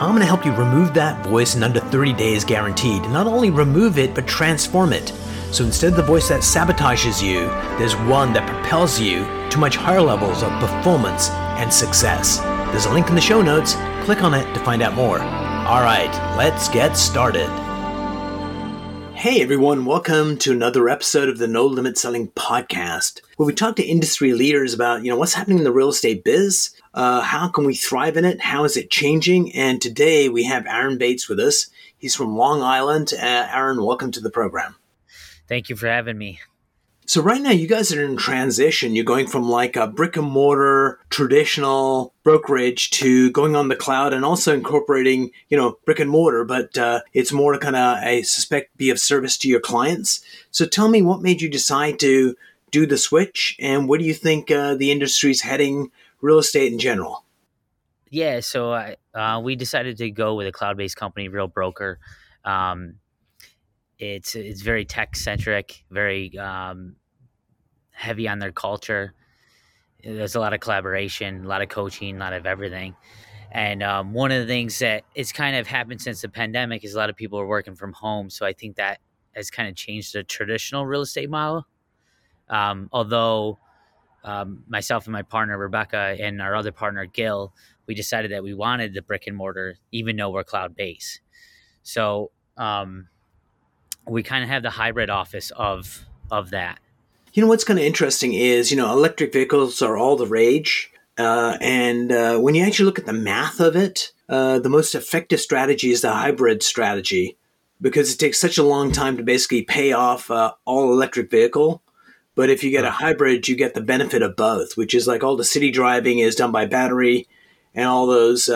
I'm going to help you remove that voice in under 30 days guaranteed. Not only remove it, but transform it. So instead of the voice that sabotages you, there's one that propels you to much higher levels of performance and success. There's a link in the show notes. Click on it to find out more. All right, let's get started. Hey everyone, welcome to another episode of the No Limit Selling podcast, where we talk to industry leaders about, you know, what's happening in the real estate biz, uh, how can we thrive in it, how is it changing, and today we have Aaron Bates with us. He's from Long Island. Uh, Aaron, welcome to the program. Thank you for having me. So right now you guys are in transition. You're going from like a brick and mortar traditional brokerage to going on the cloud and also incorporating, you know, brick and mortar, but uh, it's more to kind of, I suspect, be of service to your clients. So tell me what made you decide to do the switch and where do you think uh, the industry's heading, real estate in general? Yeah, so I, uh, we decided to go with a cloud-based company, Real Broker. Um, it's it's very tech centric, very um, heavy on their culture. There's a lot of collaboration, a lot of coaching, a lot of everything. And um, one of the things that it's kind of happened since the pandemic is a lot of people are working from home. So I think that has kind of changed the traditional real estate model. Um, although um, myself and my partner Rebecca and our other partner Gil, we decided that we wanted the brick and mortar, even though we're cloud based. So um, we kind of have the hybrid office of of that. You know what's kind of interesting is you know electric vehicles are all the rage, uh, and uh, when you actually look at the math of it, uh, the most effective strategy is the hybrid strategy because it takes such a long time to basically pay off uh, all electric vehicle. But if you get a hybrid, you get the benefit of both, which is like all the city driving is done by battery, and all those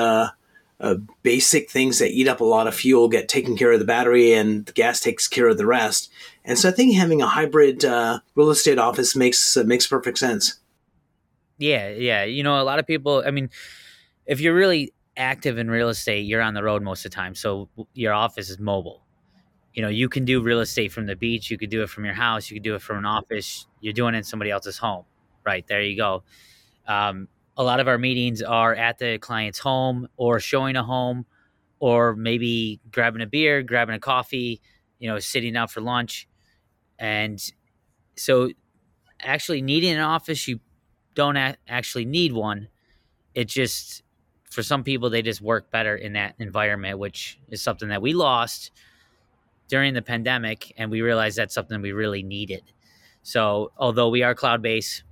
uh, basic things that eat up a lot of fuel get taken care of the battery and the gas takes care of the rest. And so I think having a hybrid uh, real estate office makes uh, makes perfect sense. Yeah, yeah. You know, a lot of people. I mean, if you're really active in real estate, you're on the road most of the time, so your office is mobile. You know, you can do real estate from the beach. You could do it from your house. You could do it from an office. You're doing it in somebody else's home. Right there, you go. Um, a lot of our meetings are at the client's home or showing a home or maybe grabbing a beer, grabbing a coffee, you know, sitting out for lunch. And so actually needing an office, you don't a- actually need one. It just, for some people, they just work better in that environment, which is something that we lost during the pandemic. And we realized that's something we really needed. So although we are cloud based,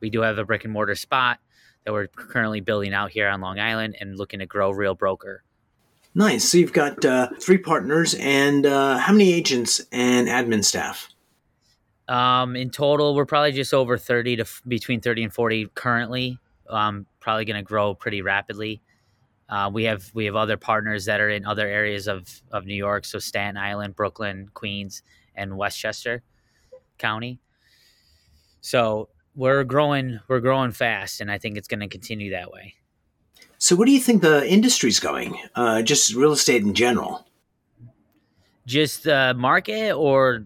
we do have a brick and mortar spot that we're currently building out here on Long Island and looking to grow Real Broker. Nice. So you've got uh, three partners, and uh, how many agents and admin staff? Um, in total, we're probably just over thirty to f- between thirty and forty currently. Um, probably going to grow pretty rapidly. Uh, we have we have other partners that are in other areas of of New York, so Staten Island, Brooklyn, Queens, and Westchester County. So we're growing we're growing fast and i think it's going to continue that way. So where do you think the industry's going uh, just real estate in general? Just the market or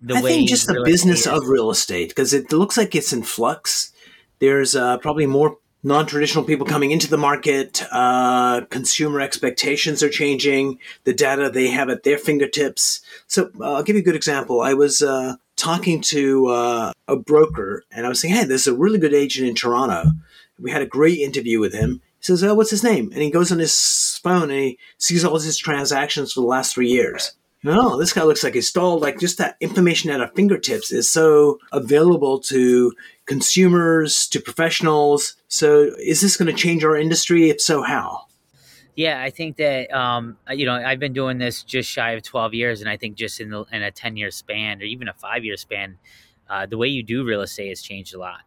the I way think just the business of real estate because it looks like it's in flux. There's uh, probably more non-traditional people coming into the market uh, consumer expectations are changing the data they have at their fingertips. So uh, i'll give you a good example. I was uh, talking to uh, a broker and I was saying, hey, there's a really good agent in Toronto. We had a great interview with him. He says, oh, what's his name? And he goes on his phone and he sees all his transactions for the last three years. No, this guy looks like he's stalled. Like just that information at our fingertips is so available to consumers, to professionals. So is this going to change our industry? If so, how? Yeah, I think that um, you know I've been doing this just shy of twelve years, and I think just in, the, in a ten year span or even a five year span, uh, the way you do real estate has changed a lot.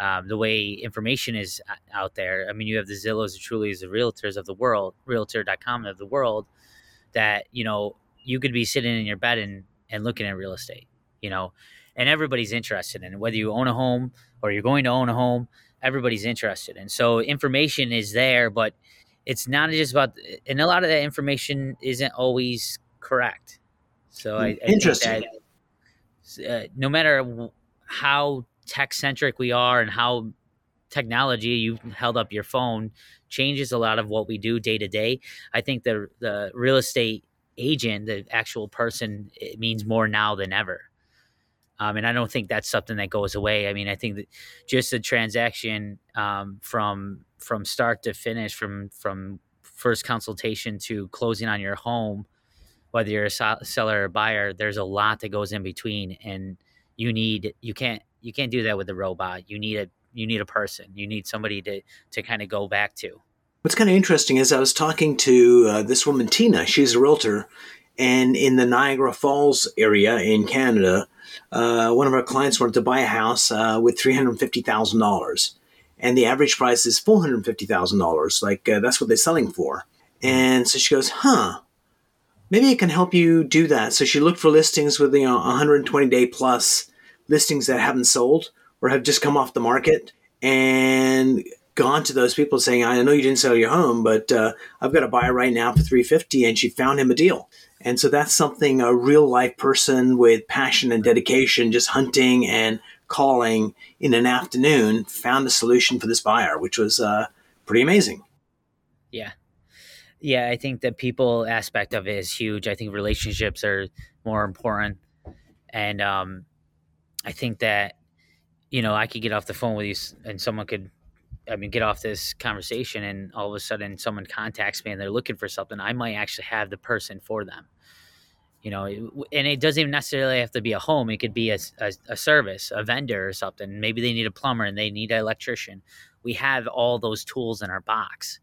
Um, the way information is out there. I mean, you have the Zillows, the Trulias, the Realtors of the world, Realtor.com of the world. That you know you could be sitting in your bed and and looking at real estate. You know, and everybody's interested in it. Whether you own a home or you're going to own a home, everybody's interested. And so information is there, but it's not just about, and a lot of that information isn't always correct. So I, I interesting. That, uh, no matter how tech centric we are and how technology you held up your phone changes a lot of what we do day to day. I think the the real estate agent, the actual person, it means more now than ever. Um, and I don't think that's something that goes away. I mean, I think that just the transaction um, from from start to finish, from from first consultation to closing on your home, whether you're a seller or buyer, there's a lot that goes in between, and you need you can't you can't do that with a robot. You need a you need a person. You need somebody to to kind of go back to. What's kind of interesting is I was talking to uh, this woman Tina. She's a realtor, and in the Niagara Falls area in Canada, uh, one of our clients wanted to buy a house uh, with three hundred fifty thousand dollars, and the average price is four hundred fifty thousand dollars. Like uh, that's what they're selling for. And so she goes, "Huh." Maybe it can help you do that. So she looked for listings with you know 120 day plus listings that haven't sold or have just come off the market, and gone to those people saying, "I know you didn't sell your home, but uh, I've got a buyer right now for 350," and she found him a deal. And so that's something a real life person with passion and dedication, just hunting and calling in an afternoon, found a solution for this buyer, which was uh, pretty amazing. Yeah. Yeah, I think the people aspect of it is huge. I think relationships are more important. And um, I think that, you know, I could get off the phone with you and someone could, I mean, get off this conversation and all of a sudden someone contacts me and they're looking for something. I might actually have the person for them. You know and it doesn't even necessarily have to be a home it could be a, a, a, service a vendor or something. Maybe they need a plumber and they need an electrician. We have all those tools in our box.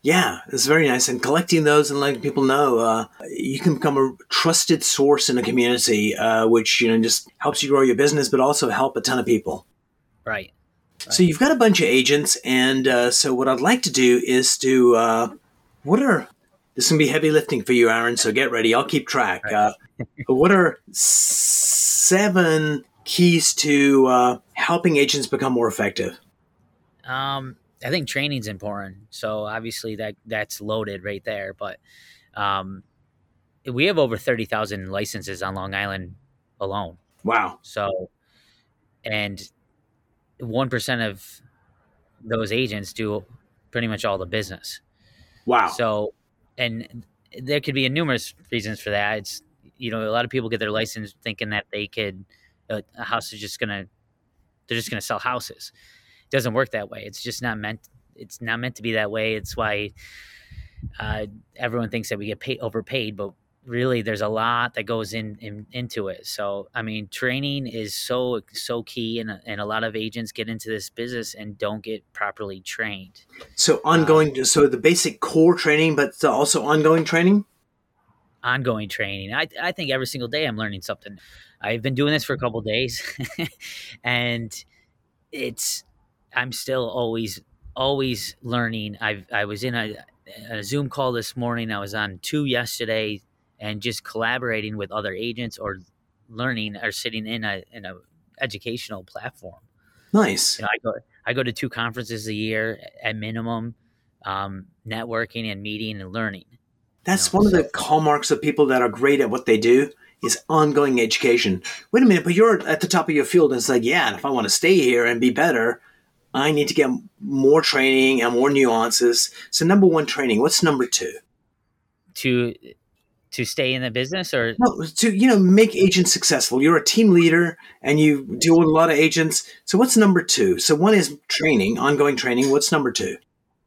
Yeah it's very nice and collecting those and letting people know uh, you can become a trusted source in a community uh, which you know just helps you grow your business but also help a ton of people. Right, right. so you've got a bunch of agents and uh, so what i'd like to do is to uh, what are this is gonna be heavy lifting for you, Aaron. So get ready. I'll keep track. Uh, what are seven keys to uh, helping agents become more effective? Um, I think training's important. So obviously that that's loaded right there. But um, we have over thirty thousand licenses on Long Island alone. Wow. So, and one percent of those agents do pretty much all the business. Wow. So and there could be a numerous reasons for that. It's you know a lot of people get their license thinking that they could a, a house is just gonna they're just gonna sell houses. It doesn't work that way. It's just not meant. It's not meant to be that way. It's why uh, everyone thinks that we get paid overpaid, but really there's a lot that goes in, in, into it. So i mean training is so so key and, and a lot of agents get into this business and don't get properly trained. So ongoing um, so the basic core training but also ongoing training? Ongoing training. I, I think every single day i'm learning something. I've been doing this for a couple days and it's i'm still always always learning. I i was in a, a zoom call this morning. I was on two yesterday and just collaborating with other agents or learning or sitting in a in a educational platform. Nice. You know, I go I go to two conferences a year at minimum, um, networking and meeting and learning. That's you know, one so. of the hallmarks of people that are great at what they do is ongoing education. Wait a minute, but you're at the top of your field, and it's like, yeah, if I want to stay here and be better, I need to get more training and more nuances. So, number one, training. What's number two? To to stay in the business or? No, to you know make agents successful. You're a team leader and you deal with a lot of agents. So what's number two? So one is training ongoing training. What's number two?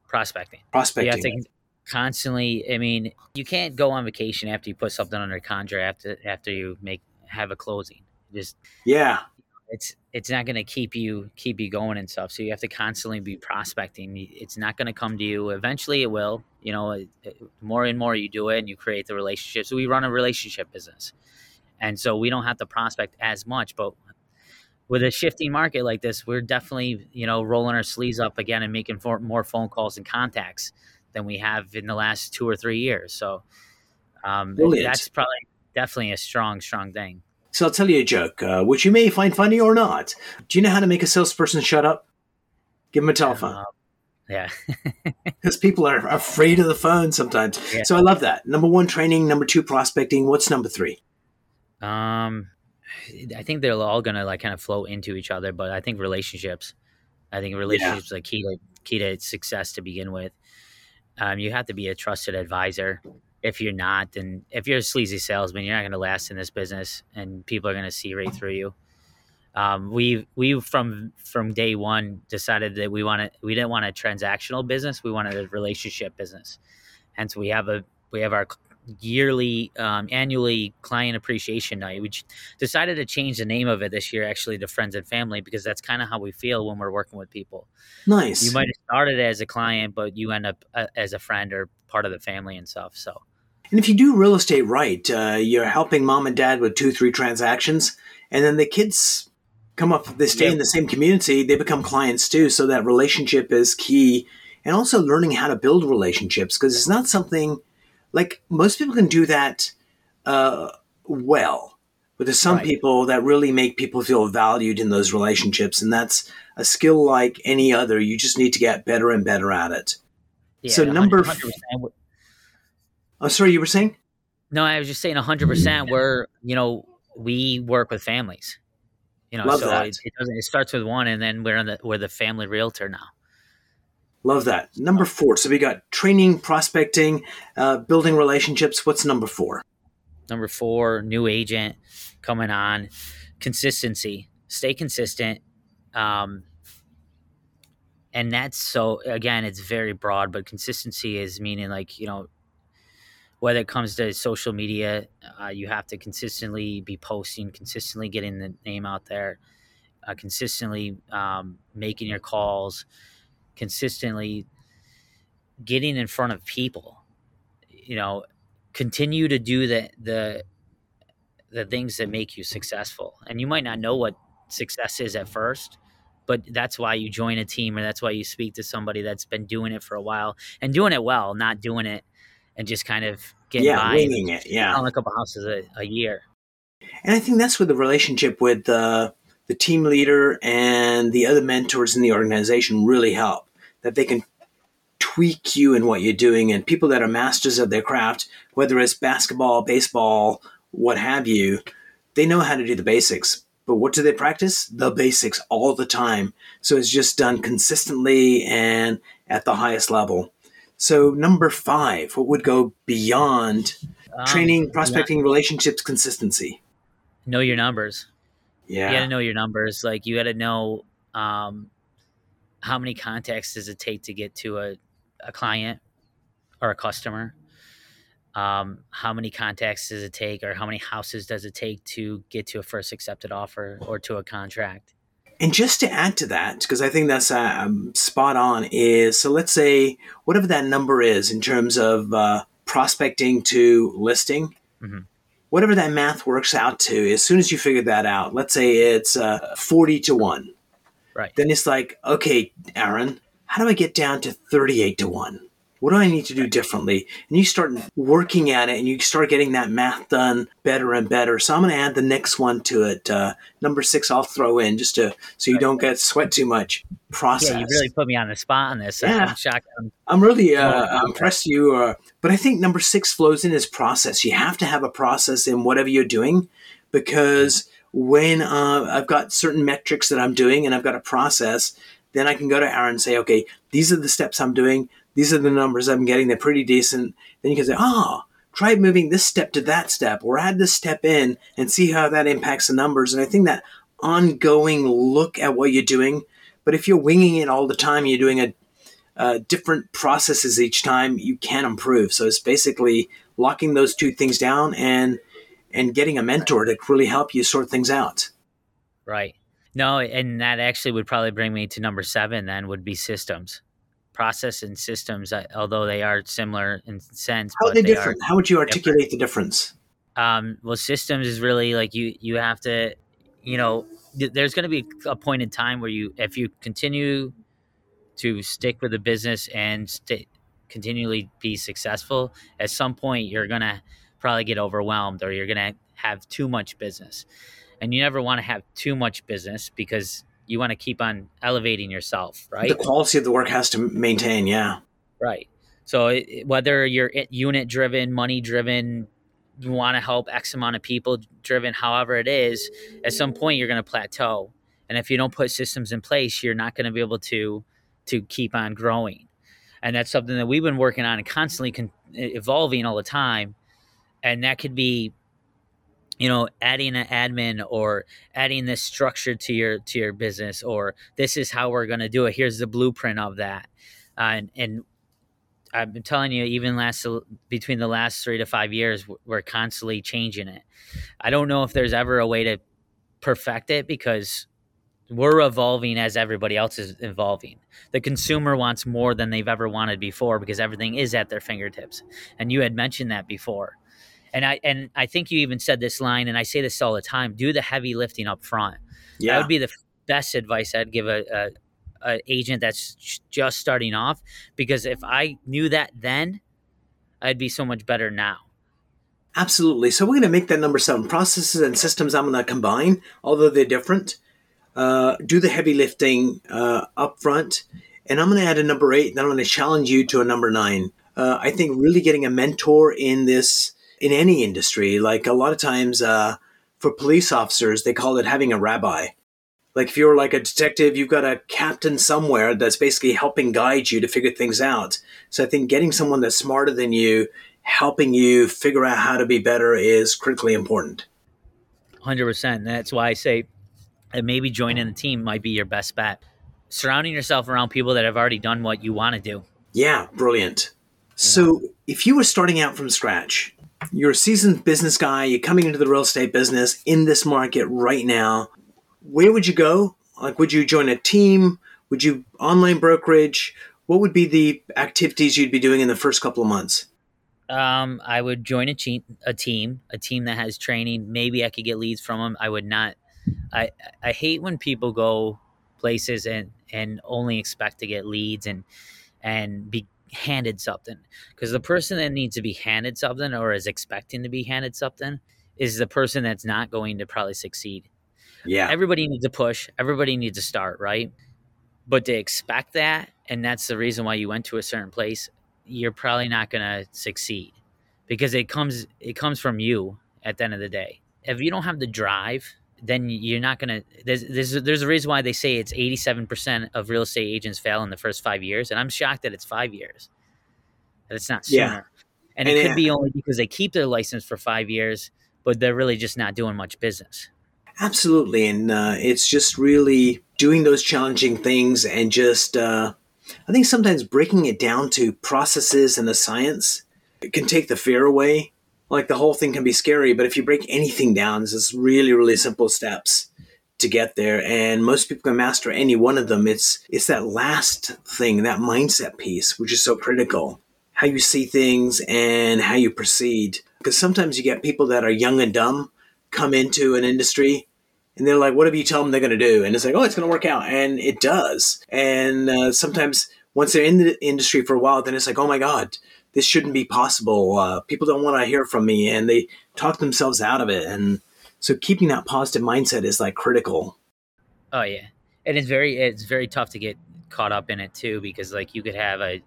Prospecting. Prospecting. You have to constantly i mean you can't go on vacation after you put something under contract after after you make have a closing. Just yeah it's it's not going to keep you keep you going and stuff. So you have to constantly be prospecting. It's not going to come to you. Eventually, it will. You know, more and more you do it, and you create the relationships. So we run a relationship business, and so we don't have to prospect as much. But with a shifting market like this, we're definitely you know rolling our sleeves up again and making for, more phone calls and contacts than we have in the last two or three years. So um, that's probably definitely a strong, strong thing. So I'll tell you a joke, uh, which you may find funny or not. Do you know how to make a salesperson shut up? Give them a telephone. Uh, yeah. Because people are afraid of the phone sometimes. Yeah. So I love that. Number one, training. Number two, prospecting. What's number three? Um, I think they're all gonna like kind of flow into each other, but I think relationships. I think relationships are key to key to success to begin with. Um, you have to be a trusted advisor. If you're not, then if you're a sleazy salesman, you're not going to last in this business, and people are going to see right through you. Um, we we from from day one decided that we wanted we didn't want a transactional business. We wanted a relationship business. Hence, we have a we have our yearly um, annually client appreciation night we decided to change the name of it this year actually to friends and family because that's kind of how we feel when we're working with people Nice. you might have started as a client but you end up uh, as a friend or part of the family and stuff so And if you do real estate right, uh, you're helping mom and dad with two, three transactions, and then the kids come up, they stay Yeah. in the same community, they become clients too. So that relationship is key. And also learning how to build relationships because it's not something like most people can do that uh, well. But there's some Right. people that really make people feel valued in those relationships. And that's a skill like any other. You just need to get better and better at it. yeah, So 100 number 100%. Oh, sorry, you were saying? no i was just saying 100% we're you know we work with families you know Love so that. it, it doesn't it starts with one and then we're in the we're the family realtor now Love that. Number four. So we got training, prospecting, uh, building relationships. What's number four? Number four, new agent coming on. Consistency. Stay consistent. Um, and that's so, again, it's very broad, but consistency is meaning like, you know, whether it comes to social media, uh, you have to consistently be posting, consistently getting the name out there, uh, consistently um, making your calls, consistently getting in front of people. You know, continue to do the the the things that make you successful. And you might not know what success is at first, but that's why you join a team or that's why you speak to somebody that's been doing it for a while and doing it well, not doing it and just kind of getting yeah, by winging it. Yeah. on a couple houses a, a year. And I think that's where the relationship with uh, the team leader and the other mentors in the organization really help. That they can tweak you in what you're doing, and people that are masters of their craft, whether it's basketball, baseball, what have you, they know how to do the basics. But what do they practice? The basics all the time. So it's just done consistently and at the highest level. So number five, what would go beyond Um, training, prospecting, relationships, consistency? know your numbers. Yeah. You got to know your numbers. Like you got to know um, how many contacts does it take to get to a, a client or a customer. Um, how many contacts does it take, or how many houses does it take to get to a first accepted offer or to a contract? And just to add to that, because I think that's um, spot on, is so let's say whatever that number is in terms of uh, prospecting to listing, Mhm. whatever that math works out to, as soon as you figure that out, let's say it's uh, 40 to 1. Right. Then it's like, okay, Aaron, how do I get down to 38 to 1? What do I need to do differently? And you start working at it and you start getting that math done better and better. So I'm going to add the next one to it. Uh, number six, I'll throw in just to so you don't get sweat too much. Process. Yeah, you really put me on the spot on this. Yeah. I'm shocked. I'm, I'm really uh, impressed you. Uh, but I think number six flows in as process. You have to have a process in whatever you're doing because when uh, I've got certain metrics that I'm doing and I've got a process, then I can go to Aaron and say, okay, these are the steps I'm doing. These are the numbers I'm getting. They're pretty decent. Then you can say, ah, try moving this step to that step or add this step in and see how that impacts the numbers. And I think that ongoing look at what you're doing. But if you're winging it all the time, you're doing a different processes each time you can improve. So it's basically locking those two things down and and getting a mentor to really help you sort things out. right. No, and that actually would probably bring me to number seven. Then would be systems, process and systems. Although they are similar in sense, How are they they are different? How would you articulate the difference? um, well systems is really like you you have to you know th- there's going to be a point in time where you if you continue to stick with the business and st- continually be successful at some point you're going to probably get overwhelmed or you're going to have too much business. And you never want to have too much business because you want to keep on elevating yourself, right? The quality of the work has to maintain, yeah. Right. So it, whether you're unit driven, money driven, you want to help X amount of people driven, however it is, at some point you're going to plateau. And if you don't put systems in place, you're not going to be able to to keep on growing. And that's something that we've been working on and constantly con- evolving all the time. And that could be you know adding an admin or adding this structure to your to your business or this is how we're going to do it here's the blueprint of that uh, and and I've been telling you, even last between the last three to five years, we're constantly changing it. I don't know if there's ever a way to perfect it because we're evolving as everybody else is evolving. The consumer wants more than they've ever wanted before because everything is at their fingertips. And you had mentioned that before. And I and I think you even said this line, and I say this all the time: do the heavy lifting up front. Yeah. That would be the best advice I'd give a, a an agent that's just starting off because if I knew that then, I'd be so much better now. Absolutely. So we're going to make that number seven. Processes and systems I'm going to combine, although they're different. Uh, do the heavy lifting uh, up front. And I'm going to add a number eight, and then I'm going to challenge you to a number nine. Uh, I think really getting a mentor in this, in any industry, like a lot of times uh, for police officers, they call it having a rabbi. Like if you're like a detective you've got a captain somewhere that's basically helping guide you to figure things out. So i think getting someone that's smarter than you helping you figure out how to be better is critically important. 100% that's why i say that maybe joining the team might be your best bet. Surrounding yourself around people that have already done what you want to do. Yeah brilliant. So if you were starting out from scratch you're a seasoned business guy you're coming into the real estate business in this market right now where would you go? Like, would you join a team? Would you online brokerage? What would be the activities you'd be doing in the first couple of months? Um, I would join a, team, a team, a team that has training. Maybe I could get leads from them. I would not. I I hate when people go places and and only expect to get leads and and be handed something because the person that needs to be handed something or is expecting to be handed something is the person that's not going to probably succeed yeah. Everybody needs to push. Everybody needs to start, right? But to expect that, and that's the reason why you went to a certain place, you're probably not going to succeed because it comes it comes from you at the end of the day. If you don't have the drive, then you're not going to there's, there's there's a reason why they say it's 87% of real estate agents fail in the first 5 years and I'm shocked that it's 5 years. That it's not sooner. Yeah. And, and it could be only because they keep their license for 5 years, but they're really just not doing much business. Absolutely. And uh, it's just really doing those challenging things and just, uh, I think sometimes breaking it down to processes and the science it can take the fear away. Like the whole thing can be scary, but if you break anything down, it's just really, really simple steps to get there. And most people can master any one of them. It's, it's that last thing, that mindset piece, which is so critical. How you see things and how you proceed. Because sometimes you get people that are young and dumb come into an industry and they're like, whatever you tell them they're going to do. And it's like, oh, it's going to work out. And it does. And uh, sometimes once they're in the industry for a while, then it's like, oh my God, this shouldn't be possible. Uh, people don't want to hear from me. And they talk themselves out of it. And so keeping that positive mindset is like critical. Oh, yeah. And it's very, it's very tough to get caught up in it too, because like you could have a,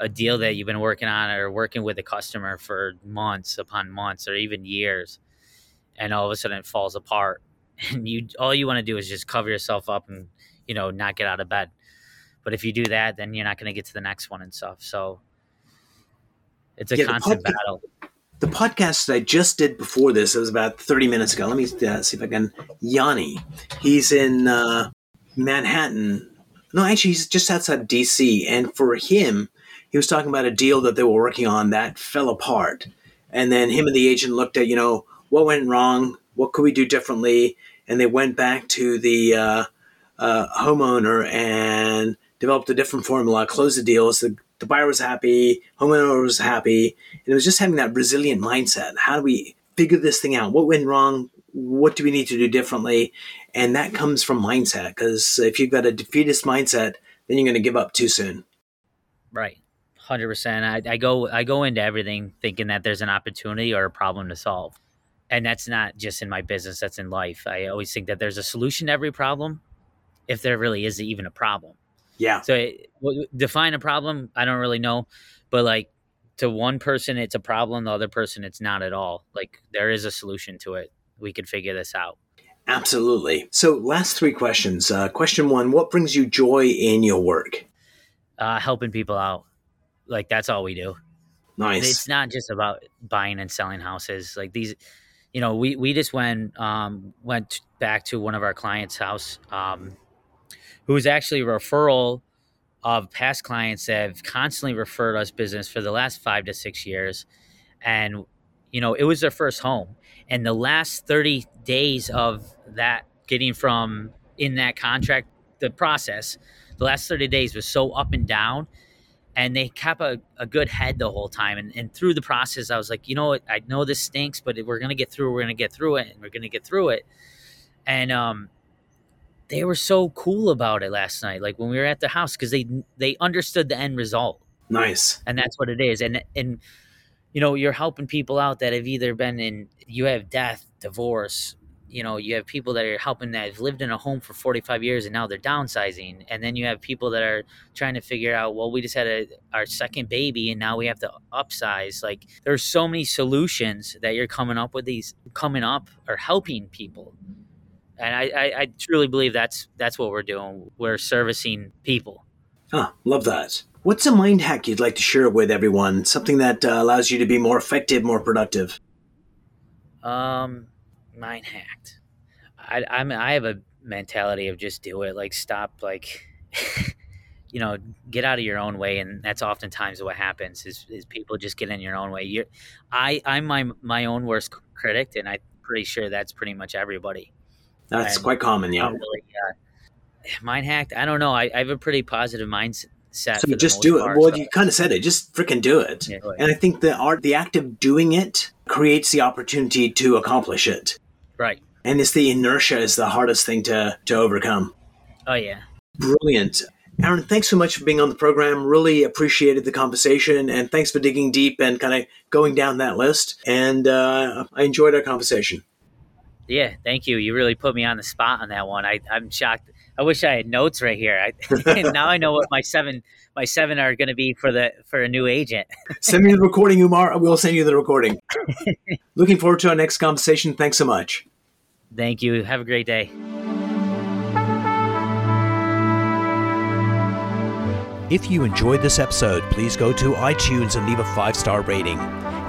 a deal that you've been working on or working with a customer for months upon months or even years and all of a sudden it falls apart and you all you want to do is just cover yourself up and you know not get out of bed but if you do that then you're not going to get to the next one and stuff so it's a yeah, constant pod- battle the podcast i just did before this it was about 30 minutes ago let me uh, see if i can yanni he's in uh, manhattan no actually he's just outside dc and for him he was talking about a deal that they were working on that fell apart and then him and the agent looked at you know what went wrong? What could we do differently? And they went back to the uh, uh, homeowner and developed a different formula, closed the deal. So the, the buyer was happy, homeowner was happy. And it was just having that resilient mindset. How do we figure this thing out? What went wrong? What do we need to do differently? And that comes from mindset because if you've got a defeatist mindset, then you're going to give up too soon. Right. Hundred percent. I, I go I go into everything thinking that there's an opportunity or a problem to solve and that's not just in my business that's in life i always think that there's a solution to every problem if there really is even a problem Yeah. so it, w- define a problem i don't really know but like to one person it's a problem the other person it's not at all like there is a solution to it we could figure this out Absolutely. So, last three questions. Uh, question one What brings you joy in your work? uh, helping people out like that's all we do Nice. it's not just about buying and selling houses like these you know we we just went um went back to one of our clients house um who was actually a referral of past clients that have constantly referred us business for the last five to six years. And you know it was their first home. And the last 30 days of that getting from in that contract the process the last 30 days was so up and down. And they kept a, a good head the whole time. And, and through the process i was like you know what? I know this stinks but we're gonna get through we're gonna get through it and we're gonna get through it. And um they were so cool about it last night like when we were at the house because they they understood the end result. Nice. and that's what it is. And and you know you're helping people out that have either been in you have death divorce you know you have people that are helping that have lived in a home for 45 years and now they're downsizing. And then you have people that are trying to figure out well we just had a, our second baby and now we have to upsize. Like there's so many solutions that you're coming up with these coming up or helping people and I, I, I truly believe that's that's what we're doing we're servicing people Ah, love that. What's a mind hack you'd like to share with everyone? Something that uh, allows you to be more effective, more productive? Um, mind hacked. I I'm I have a mentality of just do it. Like stop. Like, you know, get out of your own way, and that's oftentimes what happens. Is, is people just get in your own way. You're, I I'm my my own worst critic, and I'm pretty sure that's pretty much everybody. That's quite common, yeah. Really, uh, mind hacked. I don't know. I, I have a pretty positive mindset. So just do it. part, Well, so- you kind of said it. Just freaking do it. Yeah. And I think the art, the act of doing it, creates the opportunity to accomplish it. right. And it's the inertia is the hardest thing to to overcome. Oh yeah. Brilliant. Aaron, thanks so much for being on the program. Really appreciated the conversation, and thanks for digging deep and kind of going down that list. And uh, I enjoyed our conversation. Yeah, thank you. You really put me on the spot on that one. I, I'm shocked. I wish I had notes right here. I, now I know what my seven my seven are going to be for the for a new agent. Send me the recording, Umar. We'll send you the recording. Looking forward to our next conversation. Thanks so much. Thank you. Have a great day. If you enjoyed this episode, please go to iTunes and leave a five star rating.